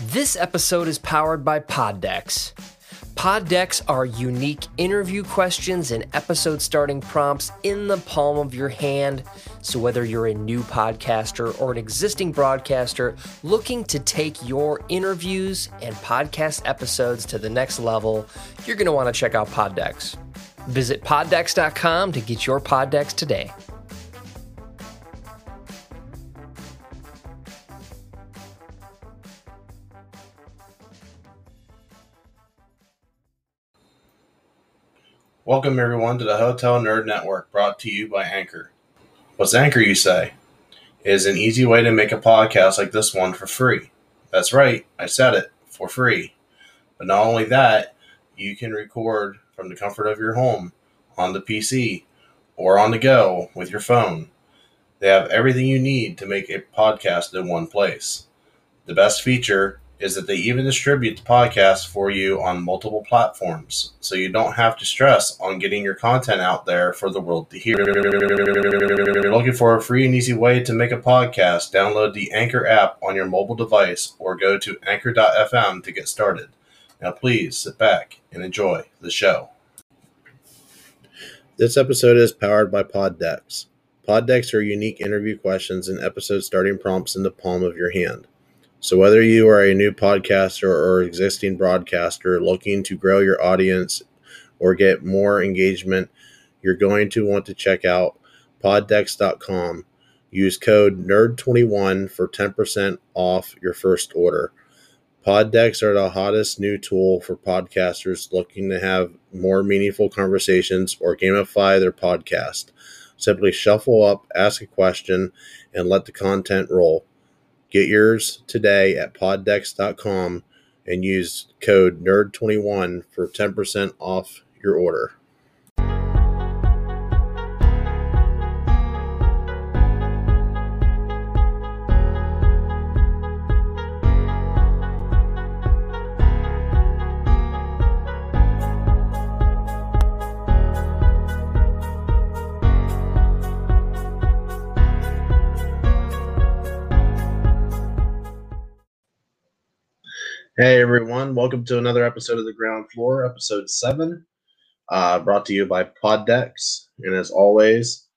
This episode is powered by Poddex. Poddex are unique interview questions and episode starting prompts in the palm of your hand. So, whether you're a new podcaster or an existing broadcaster looking to take your interviews and podcast episodes to the next level, you're going to want to check out Poddex. Visit poddex.com to get your Poddex today. Welcome, everyone, to the Hotel Nerd Network brought to you by Anchor. What's Anchor, you say? It is an easy way to make a podcast like this one for free. That's right, I said it for free. But not only that, you can record from the comfort of your home, on the PC, or on the go with your phone. They have everything you need to make a podcast in one place. The best feature is that they even distribute the podcast for you on multiple platforms, so you don't have to stress on getting your content out there for the world to hear. If you're looking for a free and easy way to make a podcast, download the Anchor app on your mobile device or go to anchor.fm to get started. Now, please sit back and enjoy the show. This episode is powered by Poddex. Poddex are unique interview questions and episode starting prompts in the palm of your hand. So, whether you are a new podcaster or existing broadcaster looking to grow your audience or get more engagement, you're going to want to check out poddex.com. Use code NERD21 for 10% off your first order. Poddex are the hottest new tool for podcasters looking to have more meaningful conversations or gamify their podcast. Simply shuffle up, ask a question, and let the content roll. Get yours today at poddex.com and use code NERD21 for 10% off your order. Hey everyone, welcome to another episode of the Ground Floor, episode seven, uh, brought to you by Poddex. And as always,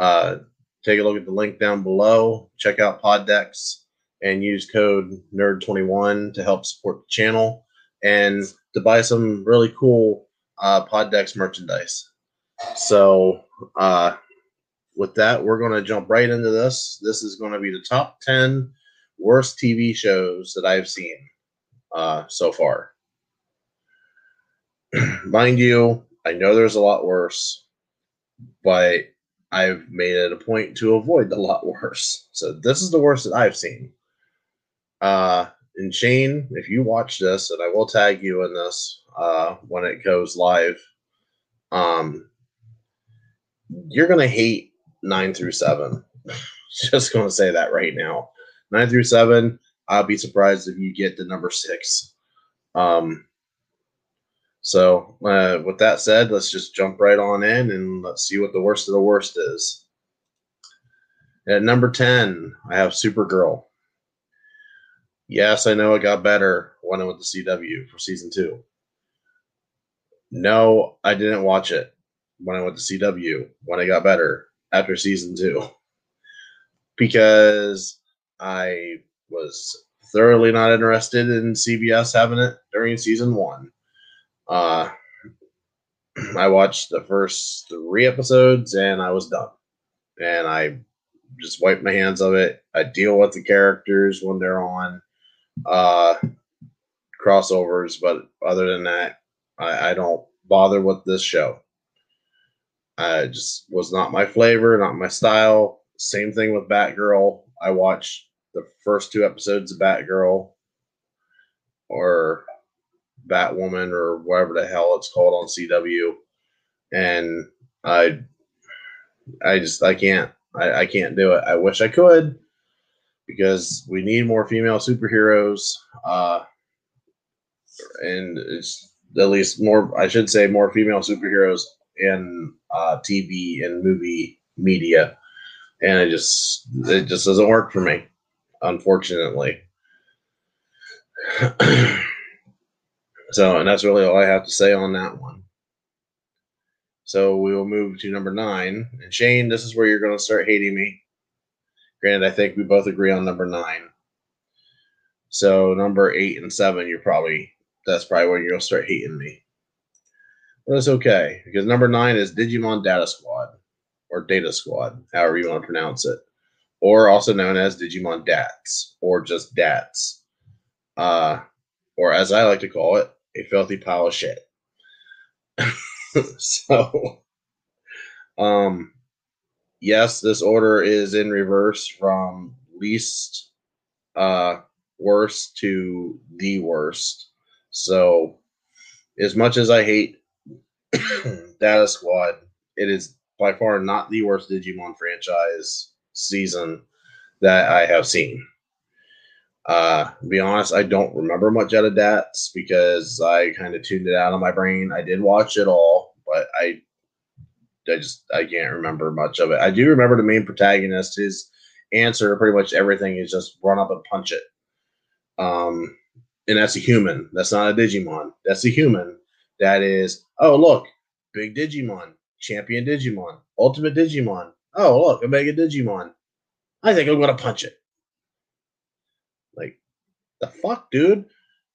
uh, take a look at the link down below, check out Poddex, and use code NERD21 to help support the channel and to buy some really cool uh, Poddex merchandise. So, uh, with that, we're going to jump right into this. This is going to be the top 10 worst TV shows that I've seen uh, so far. Mind you, I know there's a lot worse, but I've made it a point to avoid the lot worse. So this is the worst that I've seen. Uh, and Shane, if you watch this, and I will tag you in this uh, when it goes live, um, you're gonna hate nine through seven. Just gonna say that right now. Nine through seven, I'll be surprised if you get to number six. Um, so, uh, with that said, let's just jump right on in and let's see what the worst of the worst is. At number 10, I have Supergirl. Yes, I know it got better when I went to CW for season two. No, I didn't watch it when I went to CW when I got better after season two because I was thoroughly not interested in CBS having it during season one. Uh, I watched the first three episodes and I was done. And I just wiped my hands of it. I deal with the characters when they're on uh, crossovers, but other than that, I, I don't bother with this show. I just was not my flavor, not my style. Same thing with Batgirl. I watched the first two episodes of Batgirl or Batwoman or whatever the hell it's called on CW, and I, I just I can't I, I can't do it. I wish I could because we need more female superheroes, uh, and it's at least more. I should say more female superheroes in uh, TV and movie media, and it just it just doesn't work for me unfortunately. so, and that's really all I have to say on that one. So we will move to number nine. And Shane, this is where you're going to start hating me. Granted, I think we both agree on number nine. So number eight and seven, you're probably that's probably where you'll start hating me. But it's okay because number nine is Digimon Data Squad or Data Squad, however you want to pronounce it, or also known as Digimon Dats or just Dats, uh, or as I like to call it, a filthy pile of shit. so, um, yes, this order is in reverse from least uh worst to the worst. So, as much as I hate Data Squad, it is by far not the worst Digimon franchise season that I have seen. Uh, be honest, I don't remember much out of Dats because I kind of tuned it out of my brain. I did watch it all, but I, I just I can't remember much of it. I do remember the main protagonist. His answer to pretty much everything is just run up and punch it. Um, and that's a human. That's not a Digimon. That's a human. That is, oh look, big Digimon, champion Digimon, ultimate Digimon. Oh look, a mega Digimon. I think I'm gonna punch it. Like, the fuck, dude?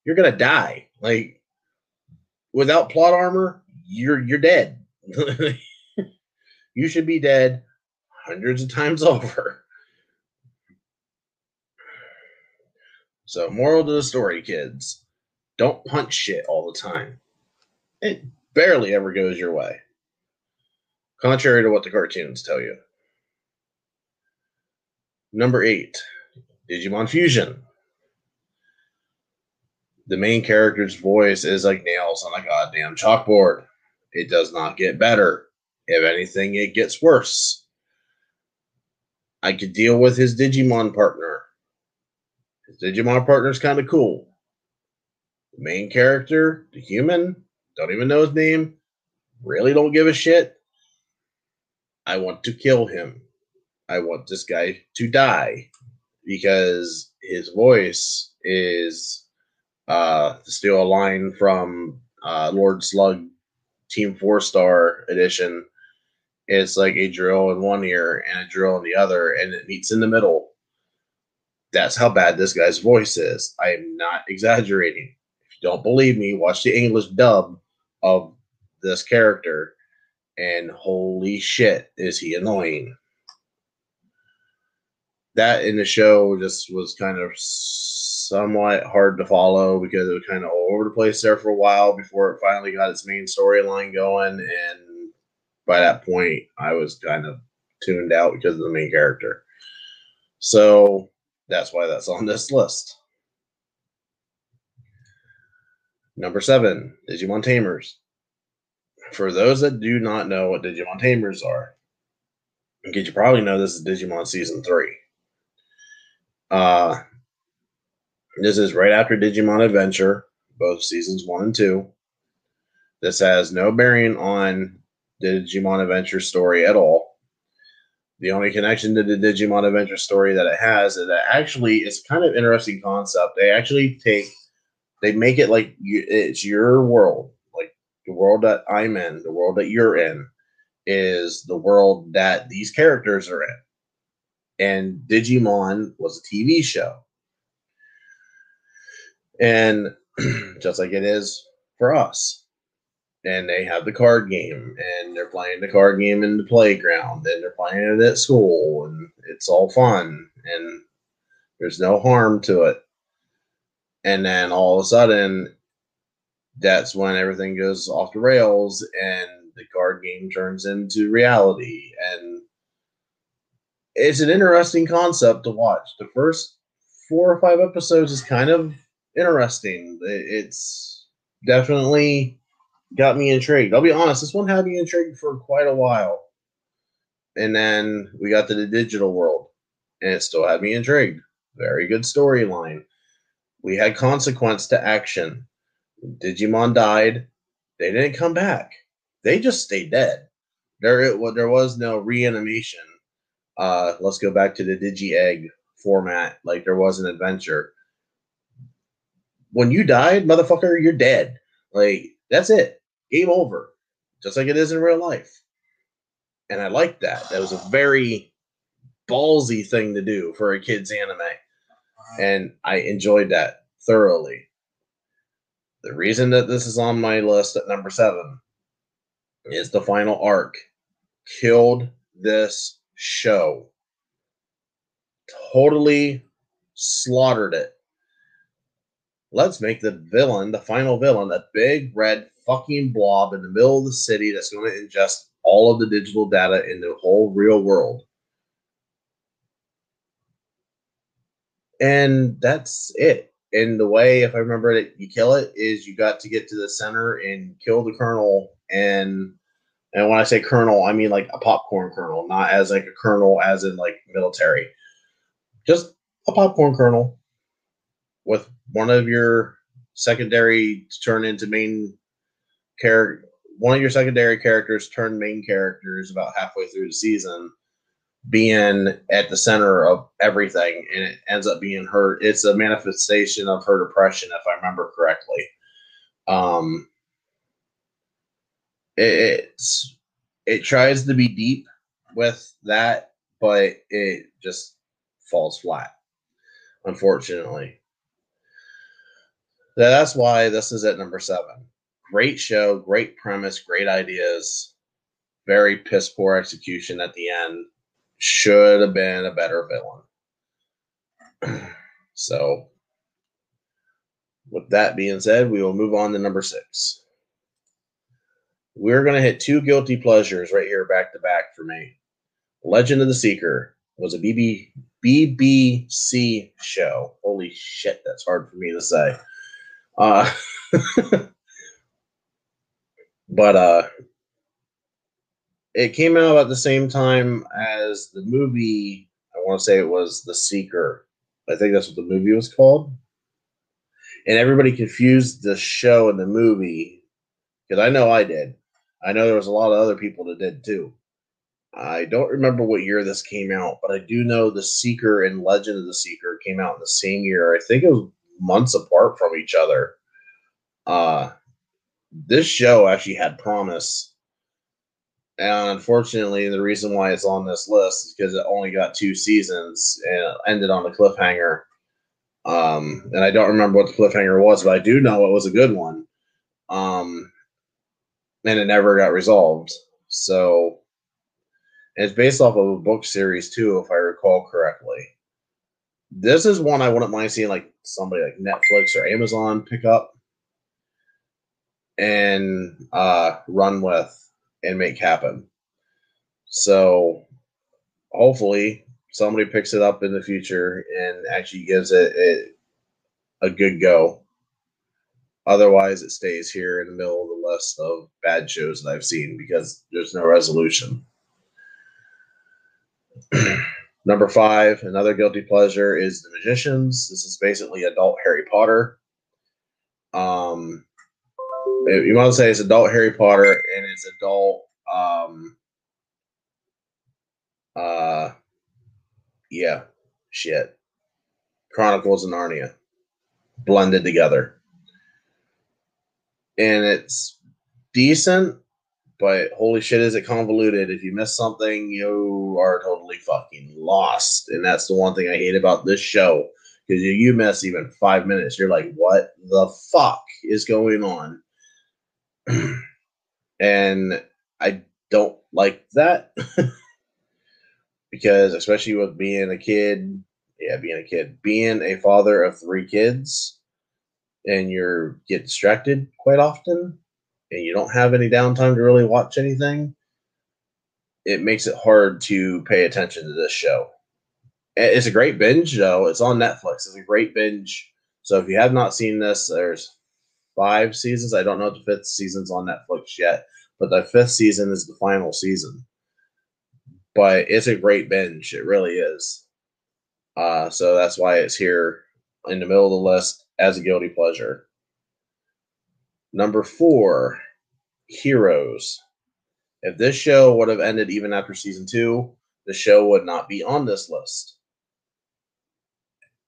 You're gonna die. Like, without plot armor, you're you're dead. you should be dead hundreds of times over. So, moral to the story, kids don't punch shit all the time. It barely ever goes your way, contrary to what the cartoons tell you. Number eight, Digimon Fusion. The main character's voice is like nails on a goddamn chalkboard. It does not get better. If anything, it gets worse. I could deal with his Digimon partner his Digimon partner is kind of cool. The main character, the human, don't even know his name, really don't give a shit. I want to kill him. I want this guy to die because his voice is uh, steal a line from uh, Lord Slug Team Four Star Edition. It's like a drill in one ear and a drill in the other, and it meets in the middle that's how bad this guy's voice is. I am not exaggerating. If you don't believe me, watch the English dub of this character, and holy shit, is he annoying. That in the show just was kind of somewhat hard to follow because it was kind of all over the place there for a while before it finally got its main storyline going. And by that point, I was kind of tuned out because of the main character. So that's why that's on this list. Number seven, Digimon Tamers. For those that do not know what Digimon Tamers are, because you probably know this is Digimon Season 3. Uh, this is right after Digimon Adventure, both seasons 1 and 2. This has no bearing on the Digimon Adventure story at all. The only connection to the Digimon Adventure story that it has is that actually it's kind of interesting concept. They actually take, they make it like you, it's your world, like the world that I'm in, the world that you're in, is the world that these characters are in. And Digimon was a TV show. And just like it is for us and they have the card game and they're playing the card game in the playground and they're playing it at school and it's all fun and there's no harm to it and then all of a sudden that's when everything goes off the rails and the card game turns into reality and it's an interesting concept to watch the first four or five episodes is kind of interesting it's definitely got me intrigued. I'll be honest, this one had me intrigued for quite a while. And then we got to the digital world, and it still had me intrigued. Very good storyline. We had consequence to action. Digimon died. They didn't come back. They just stayed dead. There, it, there was no reanimation. Uh, let's go back to the Digi Egg format, like there was an adventure. when you died, motherfucker, you're dead. Like that's it. Game over. Just like it is in real life. And I liked that. That was a very ballsy thing to do for a kid's anime. And I enjoyed that thoroughly. The reason that this is on my list at number seven is the final arc killed this show. Totally slaughtered it. Let's make the villain, the final villain, a big red fucking blob in the middle of the city that's going to ingest all of the digital data in the whole real world. And that's it. And the way, if I remember it, you kill it is you got to get to the center and kill the kernel. And and when I say kernel, I mean like a popcorn kernel, not as like a colonel as in like military. Just a popcorn kernel with one of your secondary turn into main character one of your secondary characters turn main characters about halfway through the season being at the center of everything and it ends up being her it's a manifestation of her depression if i remember correctly um it's it tries to be deep with that but it just falls flat unfortunately that's why this is at number seven great show great premise great ideas very piss poor execution at the end should have been a better villain. so, with that being said, we will move on to number six. We're going to hit two guilty pleasures right here back to back for me. Legend of the Seeker was a BB, BBC show. Holy shit, that's hard for me to say. Uh, but uh, it came out at the same time as the movie. I want to say it was The Seeker. I think that's what the movie was called. And everybody confused the show and the movie because I know I did. I know there was a lot of other people that did too. I don't remember what year this came out, but I do know The Seeker and Legend of the Seeker came out in the same year. I think it was months apart from each other. Uh, this show actually had promise and unfortunately, the reason why it's on this list is because it only got two seasons and ended on a cliffhanger. Um, and I don't remember what the cliffhanger was, but I do know it was a good one. Um, and it never got resolved. So it's based off of a book series too, if I recall correctly. This is one I wouldn't mind seeing like somebody like Netflix or Amazon pick up and uh, run with and make happen. So hopefully somebody picks it up in the future and actually gives it, it a good go. Otherwise, it stays here in the middle of the list of bad shows that I've seen because there's no resolution. Number five, another guilty pleasure is The Magicians. This is basically adult Harry Potter. Um, you want to say it's adult Harry Potter and it's adult um uh yeah shit Chronicles of Narnia blended together and it's decent but holy shit is it convoluted. If you miss something you are totally fucking lost. And that's the one thing i hate about this show because you miss even five minutes. You're like what the fuck is going on? And I don't like that. Because, especially with being a kid, yeah, being a kid, being a father of three kids, and you're get distracted quite often, and you don't have any downtime to really watch anything. It makes it hard to pay attention to this show. It's a great binge, though. It's on Netflix. It's a great binge. So if you have not seen this, there's five seasons. I don't know if the fifth season's on Netflix yet, but the fifth season is the final season. But it's a great binge. It really is. Uh, so that's why it's here in the middle of the list as a guilty pleasure. Number four, Heroes. If this show would have ended even after season two, the show would not be on this list.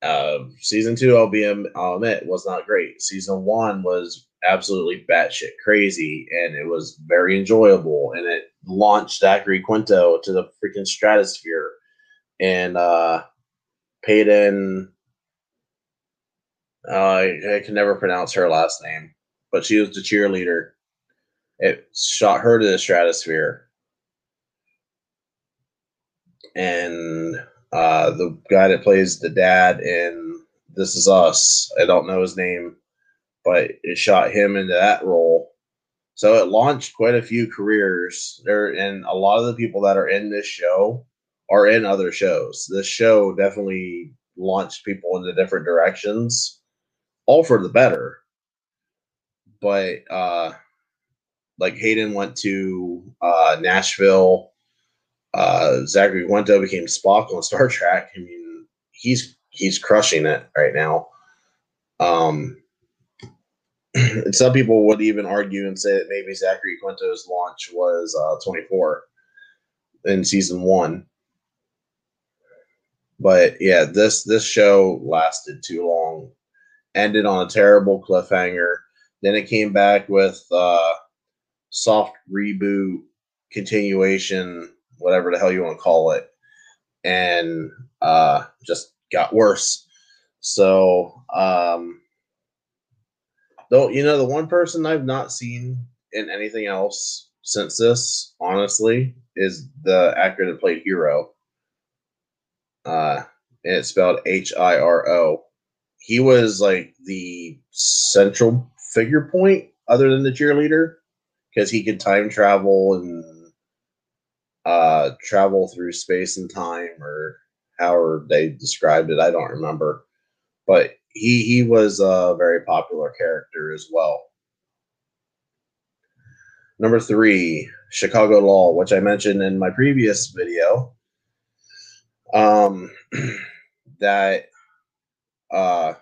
uh, season two, I'll be I'll admit, was not great. Season one was absolutely batshit crazy, and it was very enjoyable, and it launched Zachary Quinto to the freaking stratosphere, and uh, Peyton. Uh, I, I can never pronounce her last name, but she was the cheerleader. It shot her to the stratosphere, and uh, the guy that plays the dad in This Is Us. I don't know his name, but it shot him into that role. So it launched quite a few careers there, and a lot of the people that are in this show are in other shows. This show definitely launched people into different directions, all for the better. But uh, like Hayden went to uh, Nashville uh, Zachary Quinto became Spock on Star Trek. I mean, he's he's crushing it right now. Um, and some people would even argue and say that maybe Zachary Quinto's launch was uh, 24 in season one. But yeah, this this show lasted too long, ended on a terrible cliffhanger. Then it came back with uh, soft reboot continuation whatever the hell you want to call it, and uh, just got worse. So, um, though, you know, the one person I've not seen in anything else since this, honestly, is the actor that played Hiro. Uh, and it's spelled H I R O. He was like the central figure point, other than the cheerleader, because he could time travel and uh, travel through space and time, or however they described it. I don't remember, but he he was a very popular character as well. Number three, Chicago Law, which I mentioned in my previous video. Um, that uh,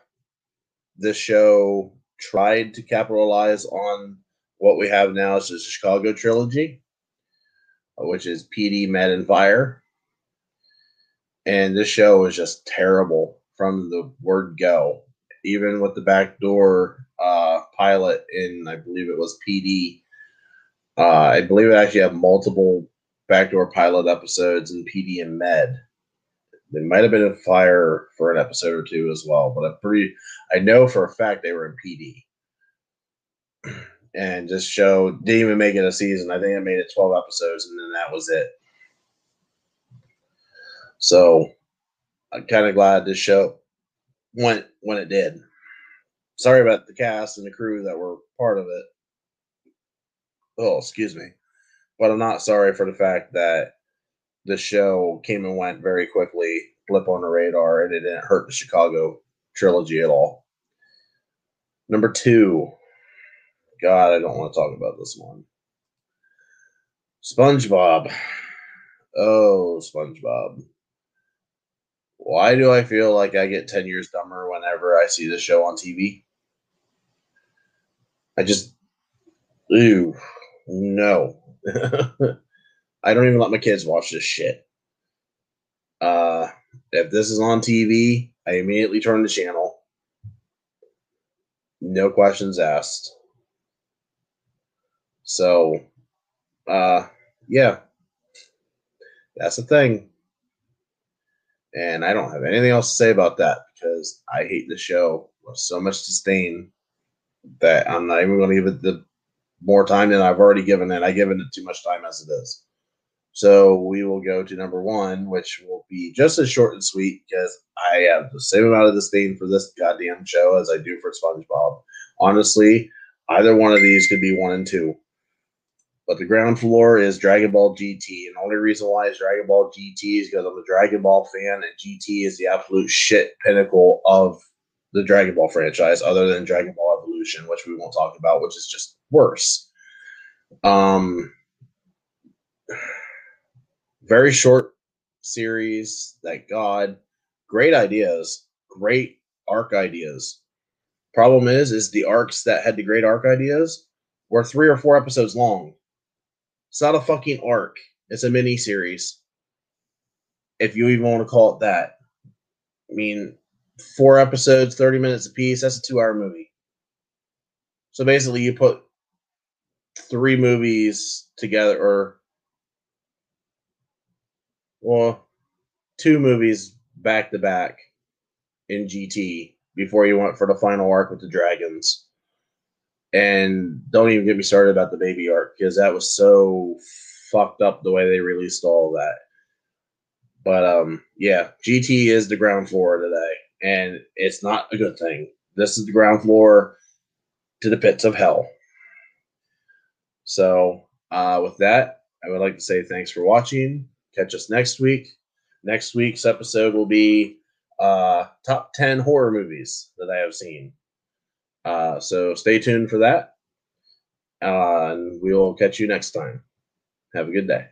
this show tried to capitalize on what we have now as the Chicago trilogy which is PD, Med, and Fire. And this show is just terrible from the word go. Even with the backdoor uh, pilot in, I believe it was PD. Uh, I believe it actually had multiple backdoor pilot episodes in PD and Med. They might have been in Fire for an episode or two as well, but I'm pretty. I know for a fact they were in PD and just show didn't even make it a season. I think it made it 12 episodes and then that was it. So I'm kind of glad this show went when it did. Sorry about the cast and the crew that were part of it. Oh, excuse me. But I'm not sorry for the fact that the show came and went very quickly, blip on the radar, and it didn't hurt the Chicago trilogy at all. Number two, God, I don't want to talk about this one. SpongeBob. Oh, SpongeBob. Why do I feel like I get 10 years dumber whenever I see the show on TV? I just, ew, no. I don't even let my kids watch this shit. Uh, if this is on TV, I immediately turn the channel. No questions asked. So, uh, yeah, that's the thing. And I don't have anything else to say about that because I hate the show with so much disdain that I'm not even going to give it the more time than I've already given it. I've given it too much time as it is. So we will go to number one, which will be just as short and sweet because I have the same amount of disdain for this goddamn show as I do for SpongeBob. Honestly, either one of these could be one and two. But the ground floor is Dragon Ball GT. And the only reason why it's Dragon Ball GT is because I'm a Dragon Ball fan, and GT is the absolute shit pinnacle of the Dragon Ball franchise, other than Dragon Ball Evolution, which we won't talk about, which is just worse. Um, very short series. Thank God. Great ideas. Great arc ideas. Problem is, is the arcs that had the great arc ideas were three or four episodes long. It's not a fucking arc. It's a mini series. If you even want to call it that. I mean, four episodes, 30 minutes apiece. That's a two hour movie. So basically, you put three movies together, or, well, two movies back to back in GT before you went for the final arc with the dragons. And don't even get me started about the baby arc because that was so fucked up the way they released all that. But um, yeah, GT is the ground floor today, and it's not a good thing. This is the ground floor to the pits of hell. So, uh, with that, I would like to say thanks for watching. Catch us next week. Next week's episode will be uh, top 10 horror movies that I have seen. Uh, so stay tuned for that. Uh, and we will catch you next time. Have a good day.